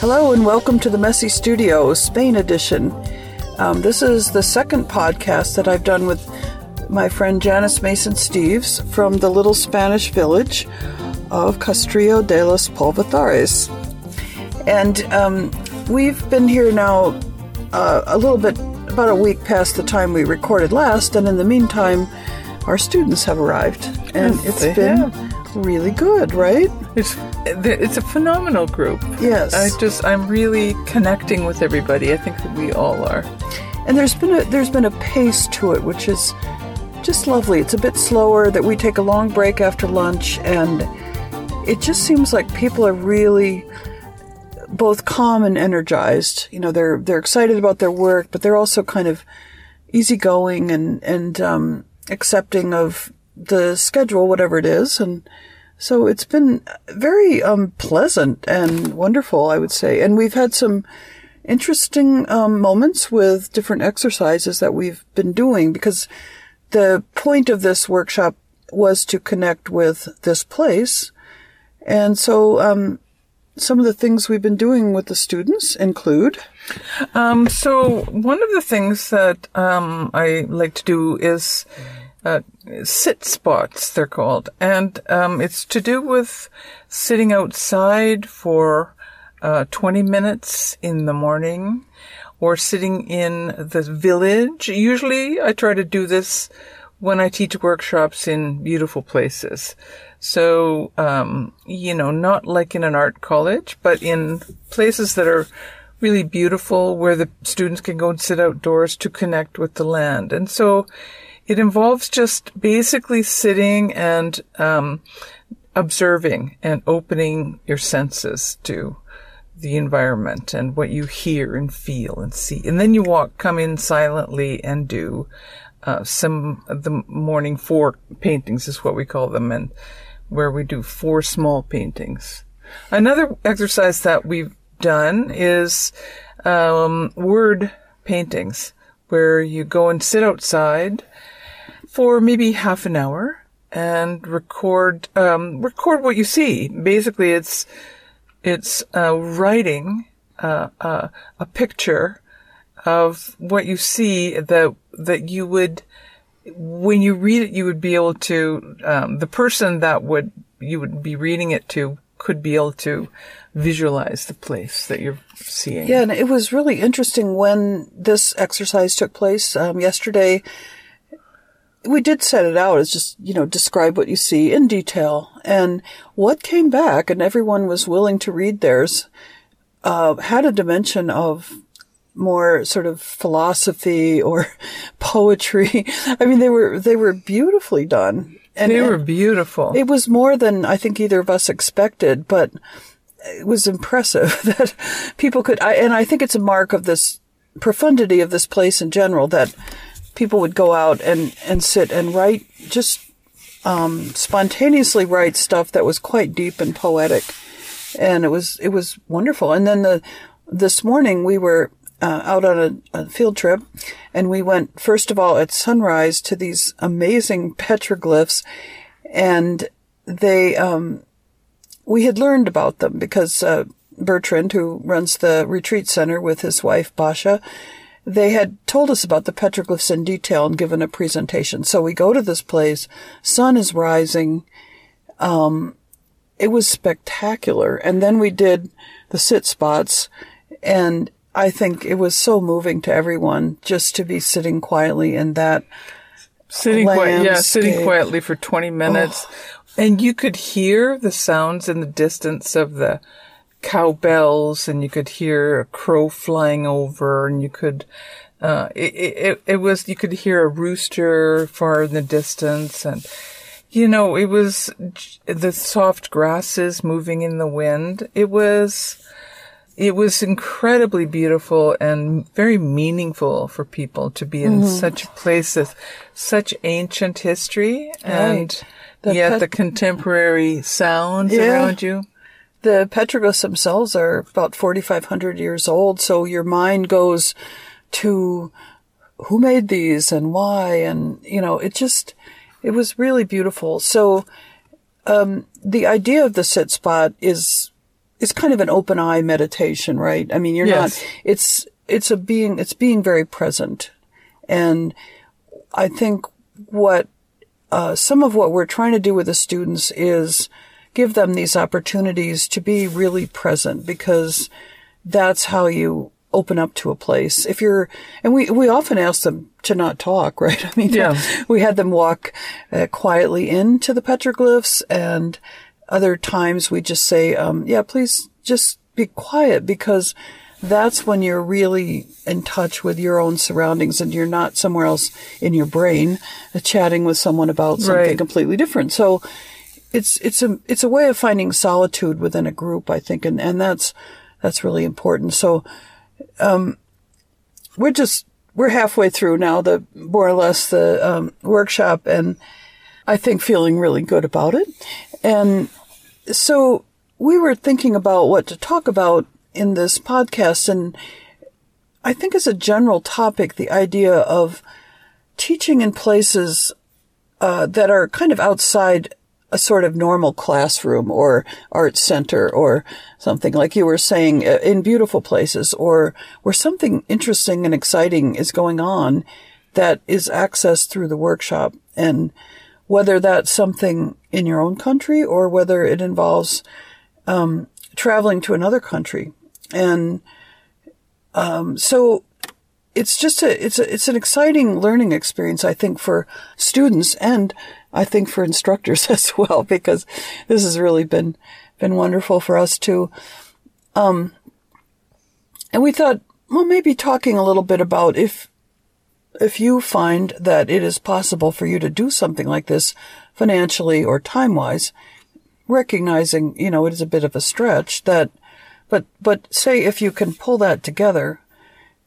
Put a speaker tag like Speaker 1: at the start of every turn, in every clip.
Speaker 1: Hello and welcome to the Messy Studio, Spain edition. Um, this is the second podcast that I've done with my friend Janice Mason Steeves from the little Spanish village of Castrillo de los Polvazares. And um, we've been here now uh, a little bit, about a week past the time we recorded last, and in the meantime, our students have arrived. And
Speaker 2: Yes,
Speaker 1: it's been
Speaker 2: have.
Speaker 1: really good, right?
Speaker 2: It's it's a phenomenal group.
Speaker 1: Yes.
Speaker 2: I just I'm really connecting with everybody. I think that we all are.
Speaker 1: And there's been a there's been a pace to it which is just lovely. It's a bit slower that we take a long break after lunch and it just seems like people are really both calm and energized. You know, they're they're excited about their work, but they're also kind of easygoing and and um, accepting of the schedule, whatever it is, and so it's been very um, pleasant and wonderful, I would say. And we've had some interesting um, moments with different exercises that we've been doing because the point of this workshop was to connect with this place. And so um, some of the things we've been doing with the students include
Speaker 2: Um, so one of the things that um, I like to do is uh, sit spots. They're called, and um, it's to do with sitting outside for uh, 20 minutes in the morning, or sitting in the village. Usually, I try to do this when I teach workshops in beautiful places. So, um, you know, not like in an art college, but in places that are really beautiful where the students can go and sit outdoors to connect with the land. And so it involves just basically sitting and, um, observing and opening your senses to the environment and what you hear and feel and see. And then you walk, come in silently and do uh, some of the morning four paintings is what we call them, and where we do four small paintings. Another exercise that we've done is um, word paintings, where you go and sit outside for maybe half an hour and record um, record what you see. Basically, it's it's uh, writing uh, uh, a picture of what you see that that you would when you read it you would be able to um, the person that would you would be reading it to could be able to visualize the place that you're seeing.
Speaker 1: Yeah, and it was really interesting when this exercise took place um, yesterday. We did set it out as just, you know, describe what you see in detail. And what came back, and everyone was willing to read theirs, uh, had a dimension of more sort of philosophy or poetry. I mean, they were, they were beautifully done. And
Speaker 2: They were beautiful.
Speaker 1: it was more than I think either of us expected, but it was impressive that people could, I, and I think it's a mark of this profundity of this place in general that people would go out and, and sit and write, just um, spontaneously write stuff that was quite deep and poetic. And it was, it was wonderful. And then the, this morning we were uh, out on a, a field trip and we went, first of all, at sunrise to these amazing petroglyphs and they, um, we had learned about them because uh, Bertrand, who runs the retreat center with his wife Basha, they had told us about the petroglyphs in detail and given a presentation. So we go to this place, sun is rising. Um, it was spectacular. And then we did the sit spots and I think it was so moving to everyone just to be sitting quietly in that
Speaker 2: sitting quiet, yeah, sitting quietly for 20 minutes. And you could hear the sounds in the distance of the cowbells and you could hear a crow flying over and you could, uh, it, it, it was, you could hear a rooster far in the distance and, you know, it was the soft grasses moving in the wind. It was, it was incredibly beautiful and very meaningful for people to be in such a place with such ancient history and
Speaker 1: Right. The
Speaker 2: yet
Speaker 1: pet-
Speaker 2: the contemporary sounds
Speaker 1: Yeah.
Speaker 2: around you.
Speaker 1: The petroglyphs themselves are about 4,500 years old, so your mind goes to who made these and why, and you know, it just, it was really beautiful. So, um, the idea of the sit spot is it's kind of an open eye meditation, right? I mean, you're
Speaker 2: Yes.
Speaker 1: not, it's, it's a being, it's being very present. And I think what, uh, some of what we're trying to do with the students is give them these opportunities to be really present because that's how you open up to a place. If you're, and we, we often ask them to not talk, right? I mean,
Speaker 2: Yeah.
Speaker 1: we had them walk uh, quietly into the petroglyphs and other times we just say, um, yeah, please just be quiet because that's when you're really in touch with your own surroundings and you're not somewhere else in your brain uh, chatting with someone about something
Speaker 2: Right.
Speaker 1: completely different. So it's, it's a, it's a way of finding solitude within a group, I think. And, and that's, that's really important. So, um, we're just, we're halfway through now the, more or less the, um, workshop and I think feeling really good about it. And so we were thinking about what to talk about in this podcast. And I think as a general topic, the idea of teaching in places uh, that are kind of outside a sort of normal classroom or art center or something like you were saying uh, in beautiful places or where something interesting and exciting is going on that is accessed through the workshop. And whether that's something in your own country or whether it involves um, traveling to another country. And um, so it's just a it's a it's an exciting learning experience I think for students and I think for instructors as well because this has really been been wonderful for us too. Um, and we thought, well, maybe talking a little bit about if if you find that it is possible for you to do something like this financially or time wise, recognizing you know it is a bit of a stretch that, but but say if you can pull that together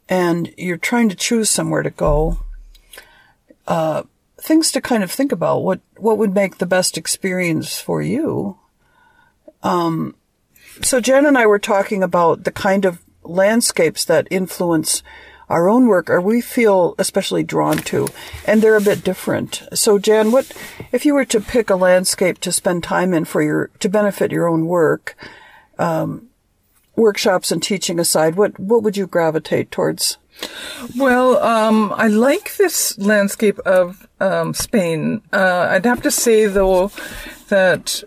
Speaker 1: and you're trying to choose somewhere to go, uh, things to kind of think about what, what would make the best experience for you. Um, so Jen and I were talking about the kind of landscapes that influence our own work or we feel especially drawn to and they're a bit different. So Jan, what, if you were to pick a landscape to spend time in for your, to benefit your own work, um, workshops and teaching aside, what what would you gravitate towards?
Speaker 2: Well, um, I like this landscape of um, Spain. Uh, I'd have to say, though, that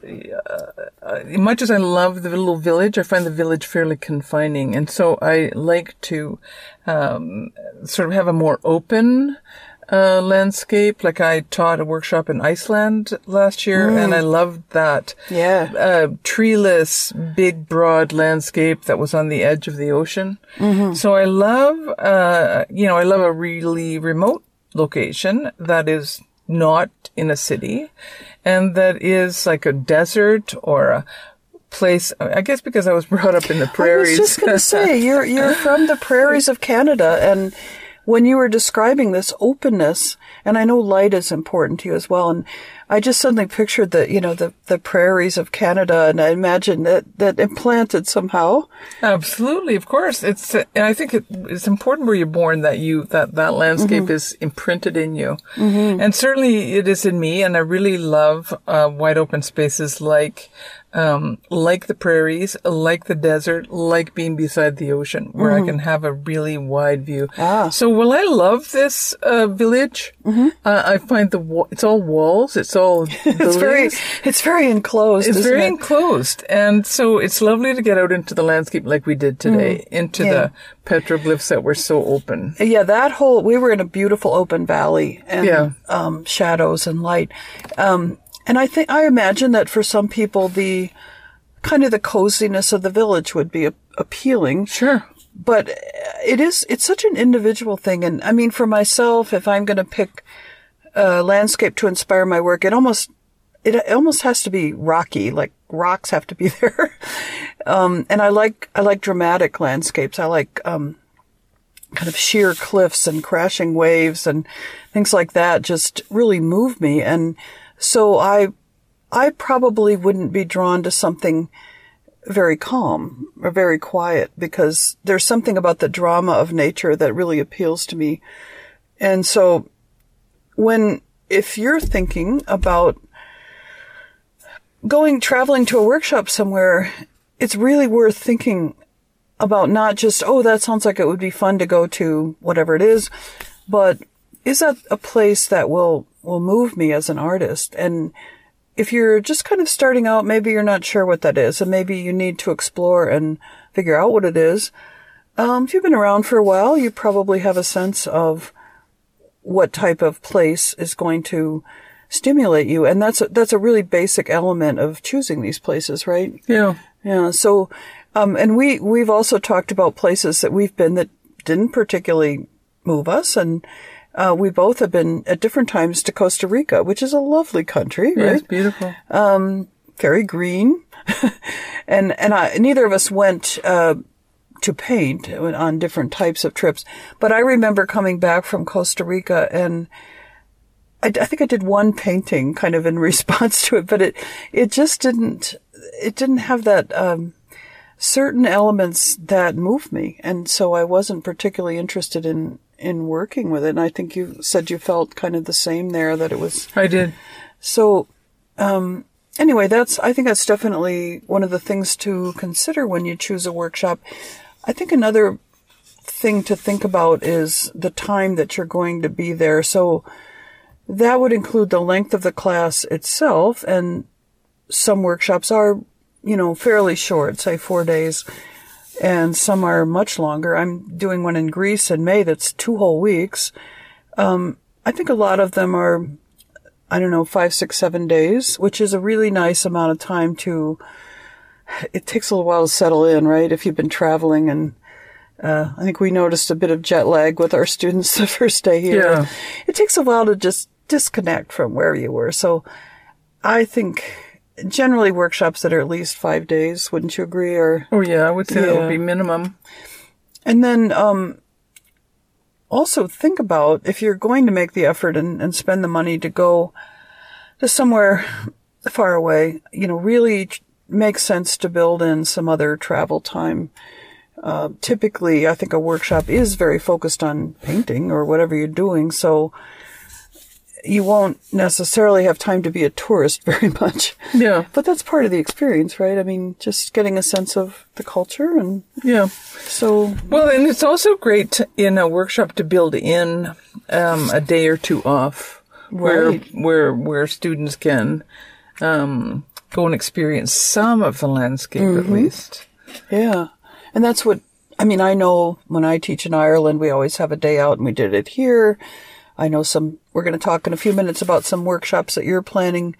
Speaker 2: uh, much as I love the little village, I find the village fairly confining, and so I like to um, sort of have a more open. Uh, landscape, like I taught a workshop in Iceland last year, and I loved that
Speaker 1: Yeah.
Speaker 2: uh, treeless, big, broad landscape that was on the edge of the ocean. So I love, uh, you know, I love a really remote location that is not in a city and that is like a desert or a place. I guess because I was brought up in the prairies.
Speaker 1: I was just going to say you're you're from the prairies of Canada, and when you were describing this openness, and I know light is important to you as well, and I just suddenly pictured the you know the the prairies of Canada, and I imagine that that implanted somehow.
Speaker 2: Absolutely, of course. It's and I think it, it's important where you're born that you that that landscape is imprinted in you, and certainly it is in me. And I really love uh, wide open spaces like um, like the prairies, like the desert, like being beside the ocean, where I can have a really wide view.
Speaker 1: Ah.
Speaker 2: So while I love this uh, village, uh, I find the wa- it's all walls, it's all
Speaker 1: It's very it's very enclosed.
Speaker 2: It's very
Speaker 1: it?
Speaker 2: enclosed, and so it's lovely to get out into the landscape like we did today, into
Speaker 1: Mm. Yeah.
Speaker 2: the petroglyphs that were so open.
Speaker 1: Yeah, that whole we were in a beautiful open valley and
Speaker 2: Yeah.
Speaker 1: um, shadows and light. Um, and I think I imagine that for some people the kind of the coziness of the village would be a- appealing.
Speaker 2: Sure.
Speaker 1: But it is it's such an individual thing and I mean for myself if I'm going to pick a landscape to inspire my work it almost it almost has to be rocky like rocks have to be there. um, and I like I like dramatic landscapes. I like um, kind of sheer cliffs and crashing waves and things like that just really move me. And so I, I probably wouldn't be drawn to something very calm or very quiet because there's something about the drama of nature that really appeals to me. And so when, if you're thinking about going, traveling to a workshop somewhere, it's really worth thinking about not just, oh, that sounds like it would be fun to go to whatever it is, but is that a place that will, will move me as an artist? And if you're just kind of starting out, maybe you're not sure what that is, and maybe you need to explore and figure out what it is. Um, if you've been around for a while, you probably have a sense of what type of place is going to stimulate you, and that's a, that's a really basic element of choosing these places, right?
Speaker 2: Yeah.
Speaker 1: Yeah. So, um, and we we've also talked about places that we've been that didn't particularly move us, and uh, we both have been at different times to Costa Rica, which is a lovely country,
Speaker 2: Yeah,
Speaker 1: right?
Speaker 2: it's beautiful.
Speaker 1: very green, and and I, neither of us went uh, to paint on different types of trips. But I remember coming back from Costa Rica, and I, I think I did one painting, kind of in response to it, but it it just didn't it didn't have that. Um, certain elements that moved me and so I wasn't particularly interested in in working with it and I think you said you felt kind of the same there that it was
Speaker 2: I did.
Speaker 1: so, um, anyway, that's, I think that's definitely one of the things to consider when you choose a workshop. I think another thing to think about is the time that you're going to be there. So that would include the length of the class itself and some workshops are, you know, fairly short, say four days, and some are much longer. I'm doing one in Greece in May that's two whole weeks. Um, I think a lot of them are I don't know, five, six, seven days, which is a really nice amount of time to, it takes a little while to settle in, right? If you've been traveling and, uh, I think we noticed a bit of jet lag with our students the first day here.
Speaker 2: Yeah.
Speaker 1: It takes a while to just disconnect from where you were. So I think generally workshops that are at least five days, wouldn't you agree? Or,
Speaker 2: Oh yeah, I would say that
Speaker 1: Yeah.
Speaker 2: would be minimum.
Speaker 1: and then, um, also think about if you're going to make the effort and, and spend the money to go to somewhere far away, you know, really makes sense to build in some other travel time. Uh, typically, I think a workshop is very focused on painting or whatever you're doing, so you won't necessarily have time to be a tourist very much.
Speaker 2: Yeah.
Speaker 1: But that's part of the experience, right? I mean, just getting a sense of the culture and
Speaker 2: Yeah.
Speaker 1: so
Speaker 2: Well, and it's also great in a workshop to build in um, a day or two off, where
Speaker 1: Right.
Speaker 2: where where students can um, go and experience some of the landscape at least.
Speaker 1: Yeah. And that's what, I mean, I know when I teach in Ireland, we always have a day out and we did it here. I know some, we're going to talk in a few minutes about some workshops that you're planning,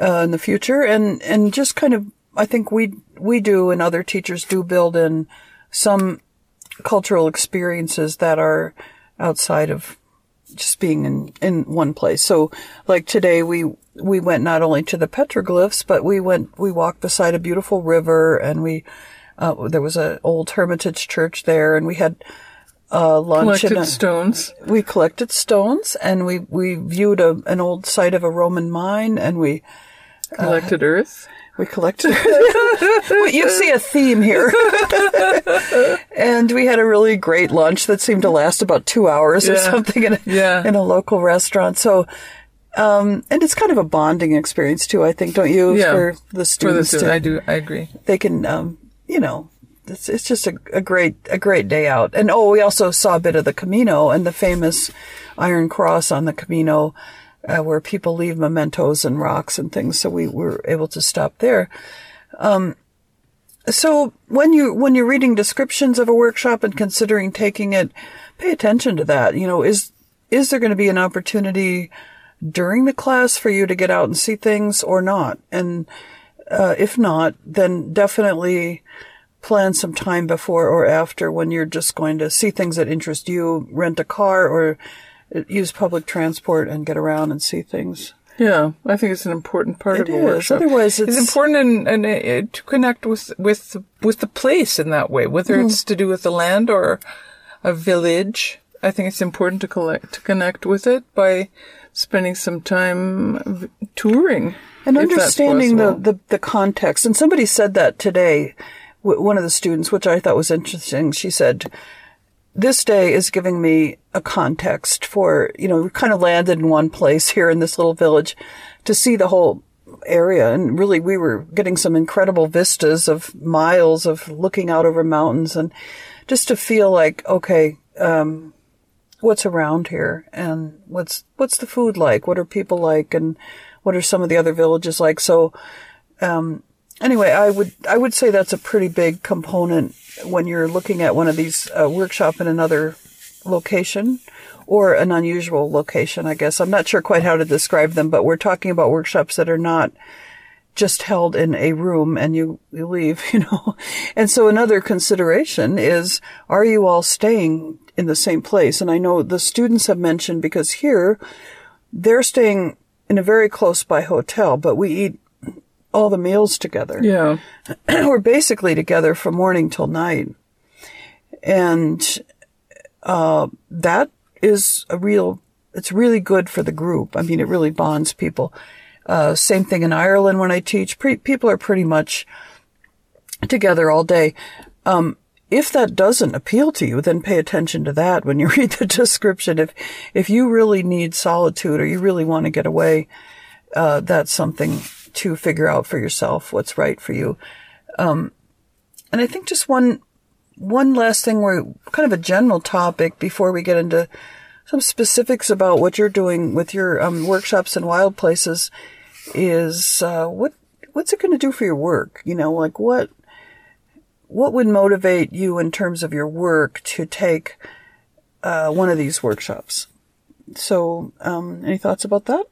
Speaker 1: uh, in the future. And, and just kind of, I think we, we do and other teachers do build in some cultural experiences that are outside of just being in, in one place. So like today we, we went not only to the petroglyphs, but we went, we walked beside a beautiful river and we, uh, there was an old Hermitage church there and we had, uh, lunch
Speaker 2: Collected
Speaker 1: and a,
Speaker 2: stones.
Speaker 1: we collected stones and we, we viewed a, an old site of a Roman mine and we,
Speaker 2: Collected earth.
Speaker 1: we collected. You see a theme here. and we had a really great lunch that seemed to last about two hours or something in a,
Speaker 2: Yeah.
Speaker 1: in a local restaurant. So, um, and it's kind of a bonding experience too, I think, don't you?
Speaker 2: Yeah.
Speaker 1: For the
Speaker 2: For the
Speaker 1: students
Speaker 2: student,
Speaker 1: to,
Speaker 2: I do. I agree.
Speaker 1: they can, um, you know, it's, it's just a, a great, a great day out. And oh, we also saw a bit of the Camino and the famous Iron Cross on the Camino, uh, where people leave mementos and rocks and things. So we were able to stop there. Um, so when you, when you're reading descriptions of a workshop and considering taking it, pay attention to that. You know, is, is there going to be an opportunity during the class for you to get out and see things or not? And, uh, if not, then definitely plan some time before or after when you're just going to see things that interest you, rent a car or use public transport and get around and see things.
Speaker 2: Yeah, I think it's an important part
Speaker 1: It
Speaker 2: of a
Speaker 1: is.
Speaker 2: workshop.
Speaker 1: Otherwise, it's-
Speaker 2: important and, uh, to connect with with with the place in that way, whether
Speaker 1: Mm-hmm.
Speaker 2: it's to do with the land or a village. I think it's important to collect to connect with it by spending some time v- touring
Speaker 1: And understanding the, the, the context. And somebody said that today, one of the students, which I thought was interesting. She said, this day is giving me a context for, you know, we kind of landed in one place here in this little village to see the whole area. And really, we were getting some incredible vistas of miles of looking out over mountains and just to feel like, okay, um, what's around here and what's, what's the food like? What are people like? And what are some of the other villages like? So, um, anyway, I would, I would say that's a pretty big component when you're looking at one of these uh, workshop in another location or an unusual location, I guess. I'm not sure quite how to describe them, but we're talking about workshops that are not just held in a room and you, you leave, you know. And so another consideration is, are you all staying in the same place? And I know the students have mentioned because here they're staying in a very close by hotel, but we eat all the meals together.
Speaker 2: Yeah.
Speaker 1: We're basically together from morning till night. And, uh, that is a real, it's really good for the group. I mean, it really bonds people. Uh, same thing in Ireland when I teach. Pre- people are pretty much together all day. Um, if that doesn't appeal to you, then pay attention to that when you read the description. If, if you really need solitude or you really want to get away, uh, that's something to figure out for yourself what's right for you. Um, and I think just one, one last thing where kind of a general topic before we get into some specifics about what you're doing with your um, workshops in wild places is uh, what what's it going to do for your work? You know, like what what would motivate you in terms of your work to take uh, one of these workshops? So, um, any thoughts about that?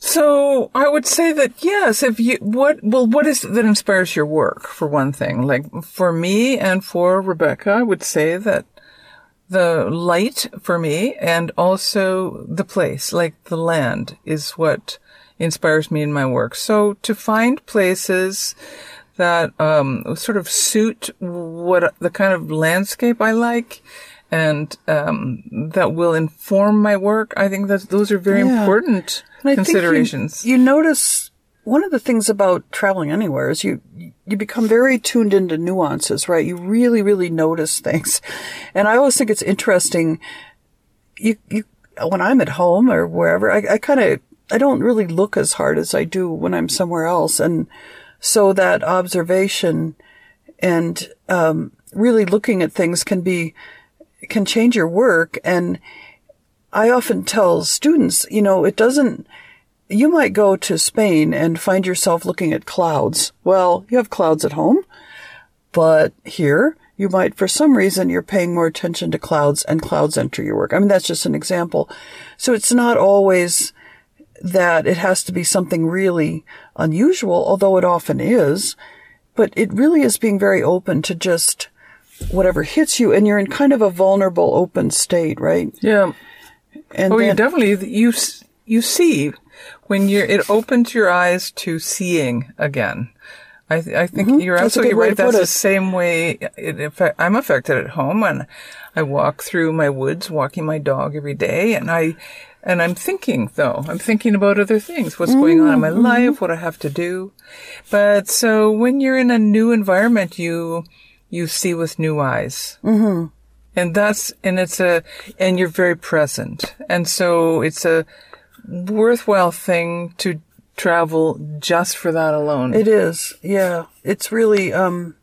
Speaker 2: So I would say that yes, if you, what, well, what is it that inspires your work for one thing? Like for me and for Rebecca, I would say that the light for me and also the place, like the land is what inspires me in my work. So to find places that, um, sort of suit what the kind of landscape I like and, um, that will inform my work. I think that those are very
Speaker 1: Yeah.
Speaker 2: important
Speaker 1: And think you-
Speaker 2: considerations.
Speaker 1: You, notice one of the things about traveling anywhere is you you become very tuned into nuances, right? You really, really notice things, and I always think it's interesting. You you when I'm at home or wherever, I, I kind of I don't really look as hard as I do when I'm somewhere else, and so that observation and um, really looking at things can be can change your work and I often tell students, you know, it doesn't, you might go to Spain and find yourself looking at clouds. Well, you have clouds at home, but here you might, for some reason, you're paying more attention to clouds and clouds enter your work. I mean, that's just an example. So it's not always that it has to be something really unusual, although it often is, but it really is being very open to just whatever hits you and you're in kind of a vulnerable open state, right?
Speaker 2: yeah.
Speaker 1: And
Speaker 2: Oh, you definitely you you see when you're it opens your eyes to seeing again. I th- I think you're
Speaker 1: Mm-hmm. A
Speaker 2: absolutely right. That's the same way it affect, I'm affected at home, and I walk through my woods, walking my dog every day, and I and I'm thinking though I'm thinking about other things, what's going on in
Speaker 1: Mm-hmm.
Speaker 2: my life, what I have to do. But so when you're in a new environment, you you see with new eyes. Mm-hmm. And that's, and it's a, and you're very present. And so it's a worthwhile thing to travel just for that alone.
Speaker 1: It is, yeah. It's really, um,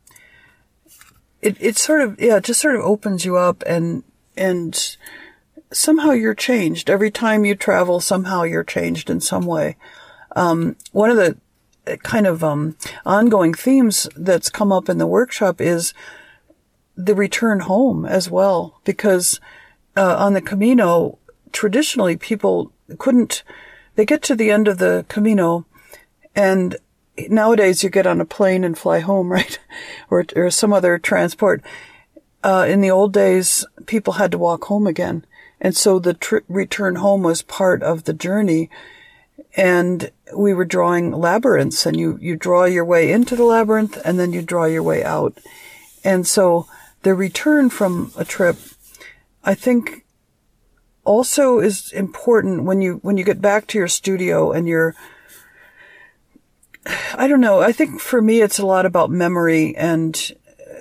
Speaker 1: it, it sort of, yeah, it just sort of opens you up and, and somehow you're changed. Every time you travel, somehow you're changed in some way. Um, one of the uh, kind of, um, ongoing themes that's come up in the workshop is the return home as well, because, uh, on the Camino, traditionally people couldn't, they get to the end of the Camino and nowadays you get on a plane and fly home, right? or, or some other transport. Uh, in the old days, people had to walk home again. And so the tr- return home was part of the journey. And we were drawing labyrinths and you, you draw your way into the labyrinth and then you draw your way out. And so the return from a trip, I think also is important when you, when you get back to your studio and you're, I don't know. I think for me, it's a lot about memory and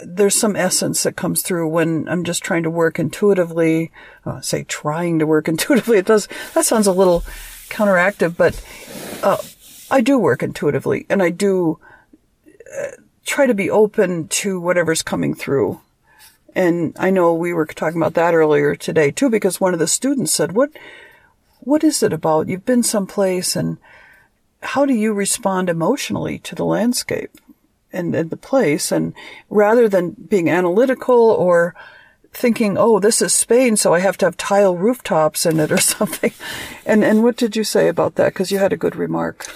Speaker 1: there's some essence that comes through when I'm just trying to work intuitively. Uh, say trying to work intuitively. It does, that sounds a little counteractive, but, uh, I do work intuitively and I do uh, try to be open to whatever's coming through. And I know we were talking about that earlier today too, because one of the students said, what, what is it about? You've been someplace and how do you respond emotionally to the landscape and, and the place? And rather than being analytical or thinking, oh, this is Spain, so I have to have tile rooftops in it or something. And, and what did you say about that? Because you had a good remark.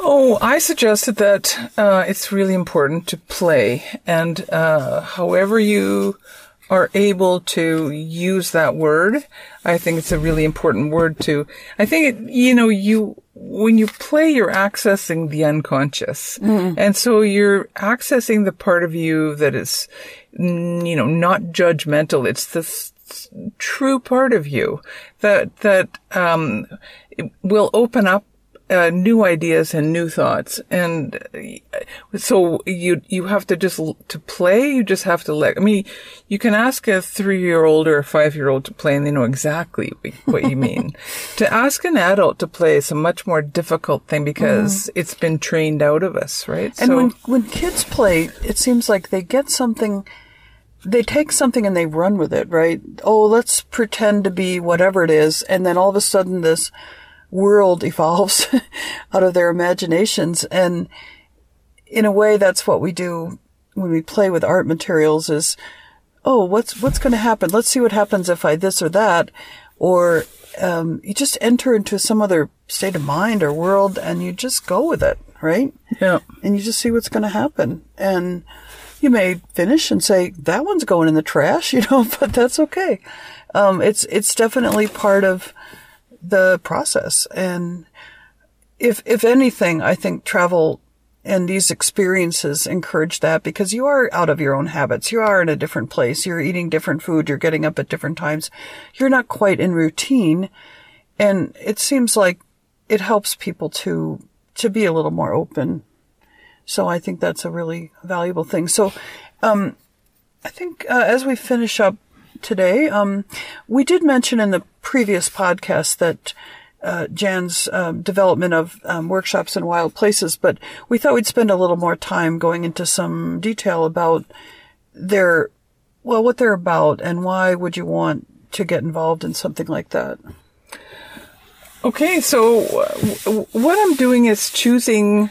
Speaker 2: Oh, I suggested that uh, it's really important to play, and uh, however you are able to use that word, I think it's a really important word to. I think it, you know you when you play, you're accessing the unconscious, mm-hmm. and so you're accessing the part of you that is, you know, not judgmental. It's this true part of you that that um, will open up uh, new ideas and new thoughts. And uh, so you, you have to just, to play, you just have to let, I mean, you can ask a three year old or a five year old to play and they know exactly what you mean. to ask an adult to play is a much more difficult thing because mm. it's been trained out of us, right?
Speaker 1: And so, when, when kids play, it seems like they get something, they take something and they run with it, right? Oh, let's pretend to be whatever it is. And then all of a sudden this, world evolves out of their imaginations. And in a way, that's what we do when we play with art materials is, oh, what's, what's going to happen? Let's see what happens if I this or that. Or, um, you just enter into some other state of mind or world and you just go with it, right?
Speaker 2: Yeah.
Speaker 1: And you just see what's going to happen. And you may finish and say, that one's going in the trash, you know, but that's okay. Um, it's, it's definitely part of, the process. And if, if anything, I think travel and these experiences encourage that because you are out of your own habits. You are in a different place. You're eating different food. You're getting up at different times. You're not quite in routine. And it seems like it helps people to, to be a little more open. So I think that's a really valuable thing. So, um, I think uh, as we finish up today. Um, we did mention in the previous podcast that uh, Jan's um, development of um, workshops in wild places, but we thought we'd spend a little more time going into some detail about their, well, what they're about and why would you want to get involved in something like that.
Speaker 2: Okay, so uh, what I'm doing is choosing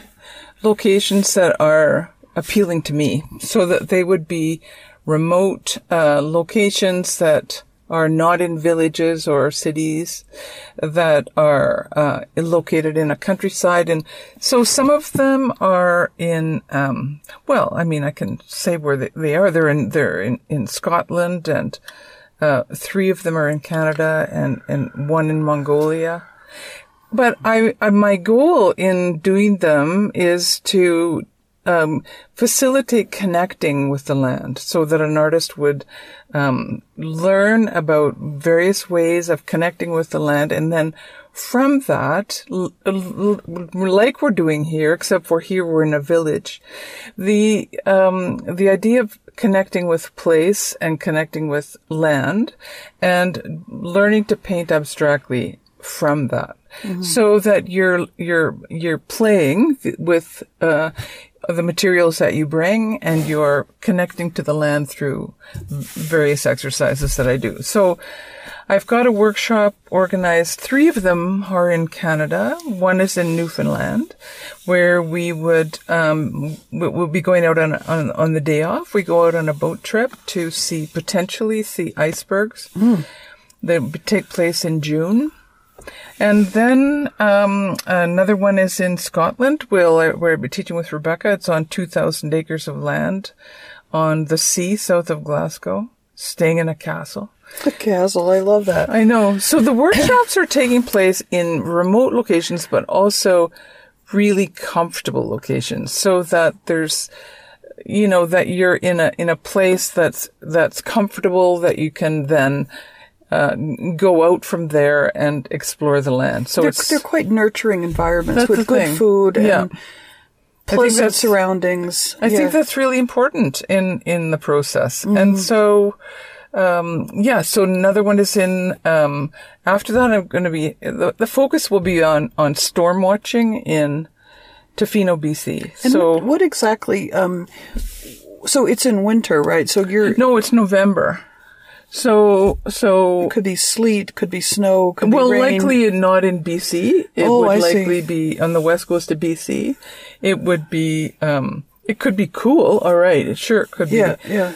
Speaker 2: locations that are appealing to me so that they would be remote uh, locations that are not in villages or cities that are uh, located in a countryside. And so some of them are in um, well i mean i can say where they, are. They're in they're in, in scotland and uh, three of them are in canada and, and one in mongolia. But I, I my goal in doing them is to um, facilitate connecting with the land so that an artist would um, learn about various ways of connecting with the land and then from that, l- l- like we're doing here, except for here we're in a village, the um, the idea of connecting with place and connecting with land, and learning to paint abstractly from that, mm-hmm. so that you're you're you're playing with uh, the materials that you bring and you're connecting to the land through various exercises that I do. So I've got a workshop organized. Three of them are in Canada. One is in Newfoundland, where we would um, we'll be going out on, on on the day off. We go out on a boat trip to see potentially see icebergs. Mm. That take place in June. And then um, another one is in Scotland. We'll, uh, we'll be teaching with Rebecca. It's on 2,000 acres of land on the sea south of Glasgow, staying in a castle.
Speaker 1: The castle, I love that.
Speaker 2: I know. So the workshops are taking place in remote locations, but also really comfortable locations so that there's you know that you're in a in a place that's that's comfortable that you can then uh, go out from there and explore the land. So
Speaker 1: they're,
Speaker 2: it's
Speaker 1: they're quite nurturing environments with good thing. food yeah. and pleasant surroundings.
Speaker 2: I yeah. think that's really important in in the process. Mm-hmm. And so, um, yeah. So another one is in. Um, after that, I'm going to be the, the focus will be on on storm watching in Tofino, BC.
Speaker 1: And
Speaker 2: so
Speaker 1: what, what exactly? Um, so it's in winter, right? So you're
Speaker 2: no, it's November. So so
Speaker 1: could be sleet, could be snow, could
Speaker 2: well,
Speaker 1: be rain.
Speaker 2: likely not in BC. It
Speaker 1: Oh,
Speaker 2: would
Speaker 1: I see.
Speaker 2: likely be on the west coast of BC. It would be. um It could be cool. All right, it sure could be.
Speaker 1: Yeah, yeah.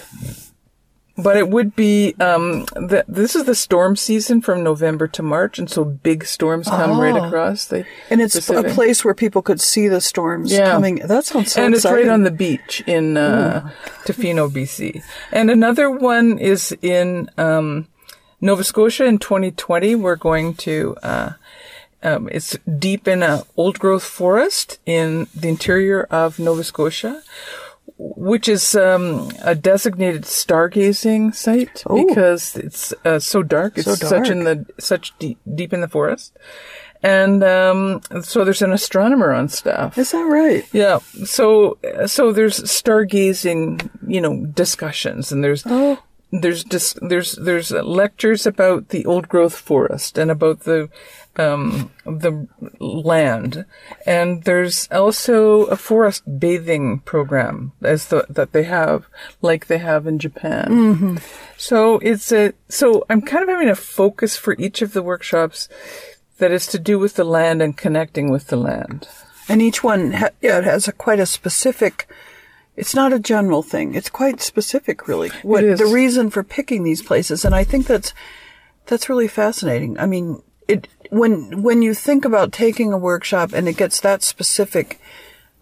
Speaker 2: But it would be, um, the, this is the storm season from November to March, and so big storms come right
Speaker 1: Oh.
Speaker 2: across the
Speaker 1: And it's
Speaker 2: Pacific.
Speaker 1: a place where people could see the storms
Speaker 2: Yeah.
Speaker 1: coming. That sounds so
Speaker 2: and
Speaker 1: exciting.
Speaker 2: it's right on the beach in uh, Tofino, BC. And another one is in um, Nova Scotia in 2020. We're going to. Uh, um, it's deep in a old growth forest in the interior of Nova Scotia, which is um, a designated stargazing site
Speaker 1: Oh.
Speaker 2: because it's uh, so dark. It's
Speaker 1: So
Speaker 2: such in the such deep, deep in the forest, and um, so there's an astronomer on staff.
Speaker 1: Is that right?
Speaker 2: Yeah. So so there's stargazing, you know, discussions, and there's
Speaker 1: Oh.
Speaker 2: there's dis- there's there's lectures about the old growth forest and about the um the land, and there's also a forest bathing program as the that they have like they have in Japan. So it's a so I'm kind of having a focus for each of the workshops that is to do with the land and connecting with the land.
Speaker 1: And each one, ha- yeah, it has a quite a specific. It's not a general thing. It's quite specific, really. What
Speaker 2: is.
Speaker 1: the reason for picking these places, and I think that's that's really fascinating. I mean, it when when you think about taking a workshop and it gets that specific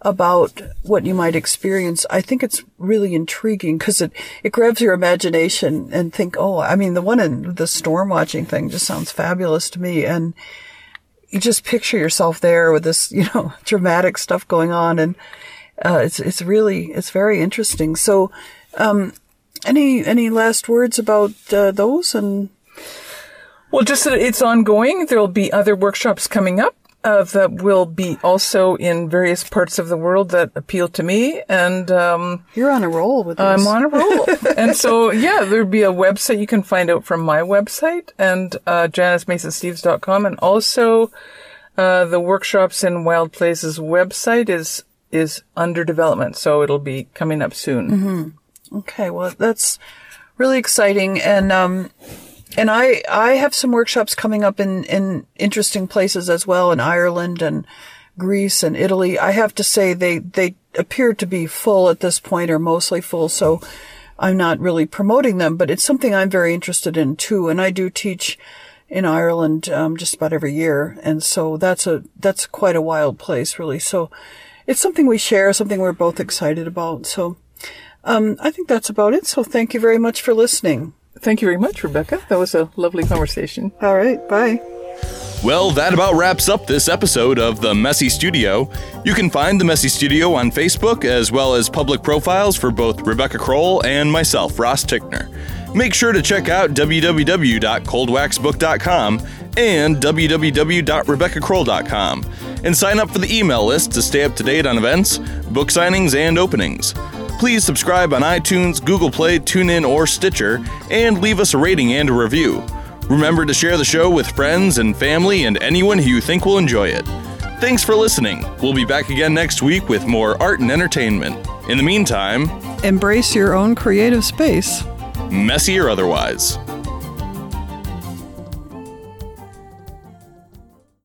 Speaker 1: about what you might experience, I think it's really intriguing because it, it grabs your imagination and think, oh, I mean, the one in the storm watching thing just sounds fabulous to me. And you just picture yourself there with this, you know, dramatic stuff going on. And, uh, it's, it's really, it's very interesting. So, um, any, any last words about, uh, those and,
Speaker 2: Well, just that it's ongoing. There'll be other workshops coming up uh, that will be also in various parts of the world that appeal to me, and um,
Speaker 1: you're on a roll with this.
Speaker 2: I'm on a roll. and so, yeah, there'll be a website you can find out from my website and uh, JaniceMasonSteeves.com, and also uh, the workshops in Wild Places website is is under development, so it'll be coming up soon.
Speaker 1: Okay, well, that's really exciting, and um, and I I have some workshops coming up in in interesting places as well in Ireland and Greece and Italy. I have to say they they appear to be full at this point, or mostly full. So I'm not really promoting them, but it's something I'm very interested in too, and I do teach in Ireland um, just about every year, and so that's a that's quite a wild place, really. So it's something we share, something we're both excited about. So. Um, I think that's about it. So thank you very much for listening.
Speaker 2: Thank you very much, Rebecca. That was a lovely conversation.
Speaker 1: All right. Bye.
Speaker 3: Well, that about wraps up this episode of The Messy Studio. You can find The Messy Studio on Facebook, as well as public profiles for both Rebecca Crowell and myself, Ross Tickner. Make sure to check out www.coldwaxbook.com and www.rebeccacrowell.com and sign up for the email list to stay up to date on events, book signings, and openings. Please subscribe on iTunes, Google Play, TuneIn, or Stitcher, and leave us a rating and a review. Remember to share the show with friends and family and anyone who you think will enjoy it. Thanks for listening. We'll be back again next week with more art and entertainment. In the meantime,
Speaker 1: Embrace your own creative space.
Speaker 3: messy or otherwise.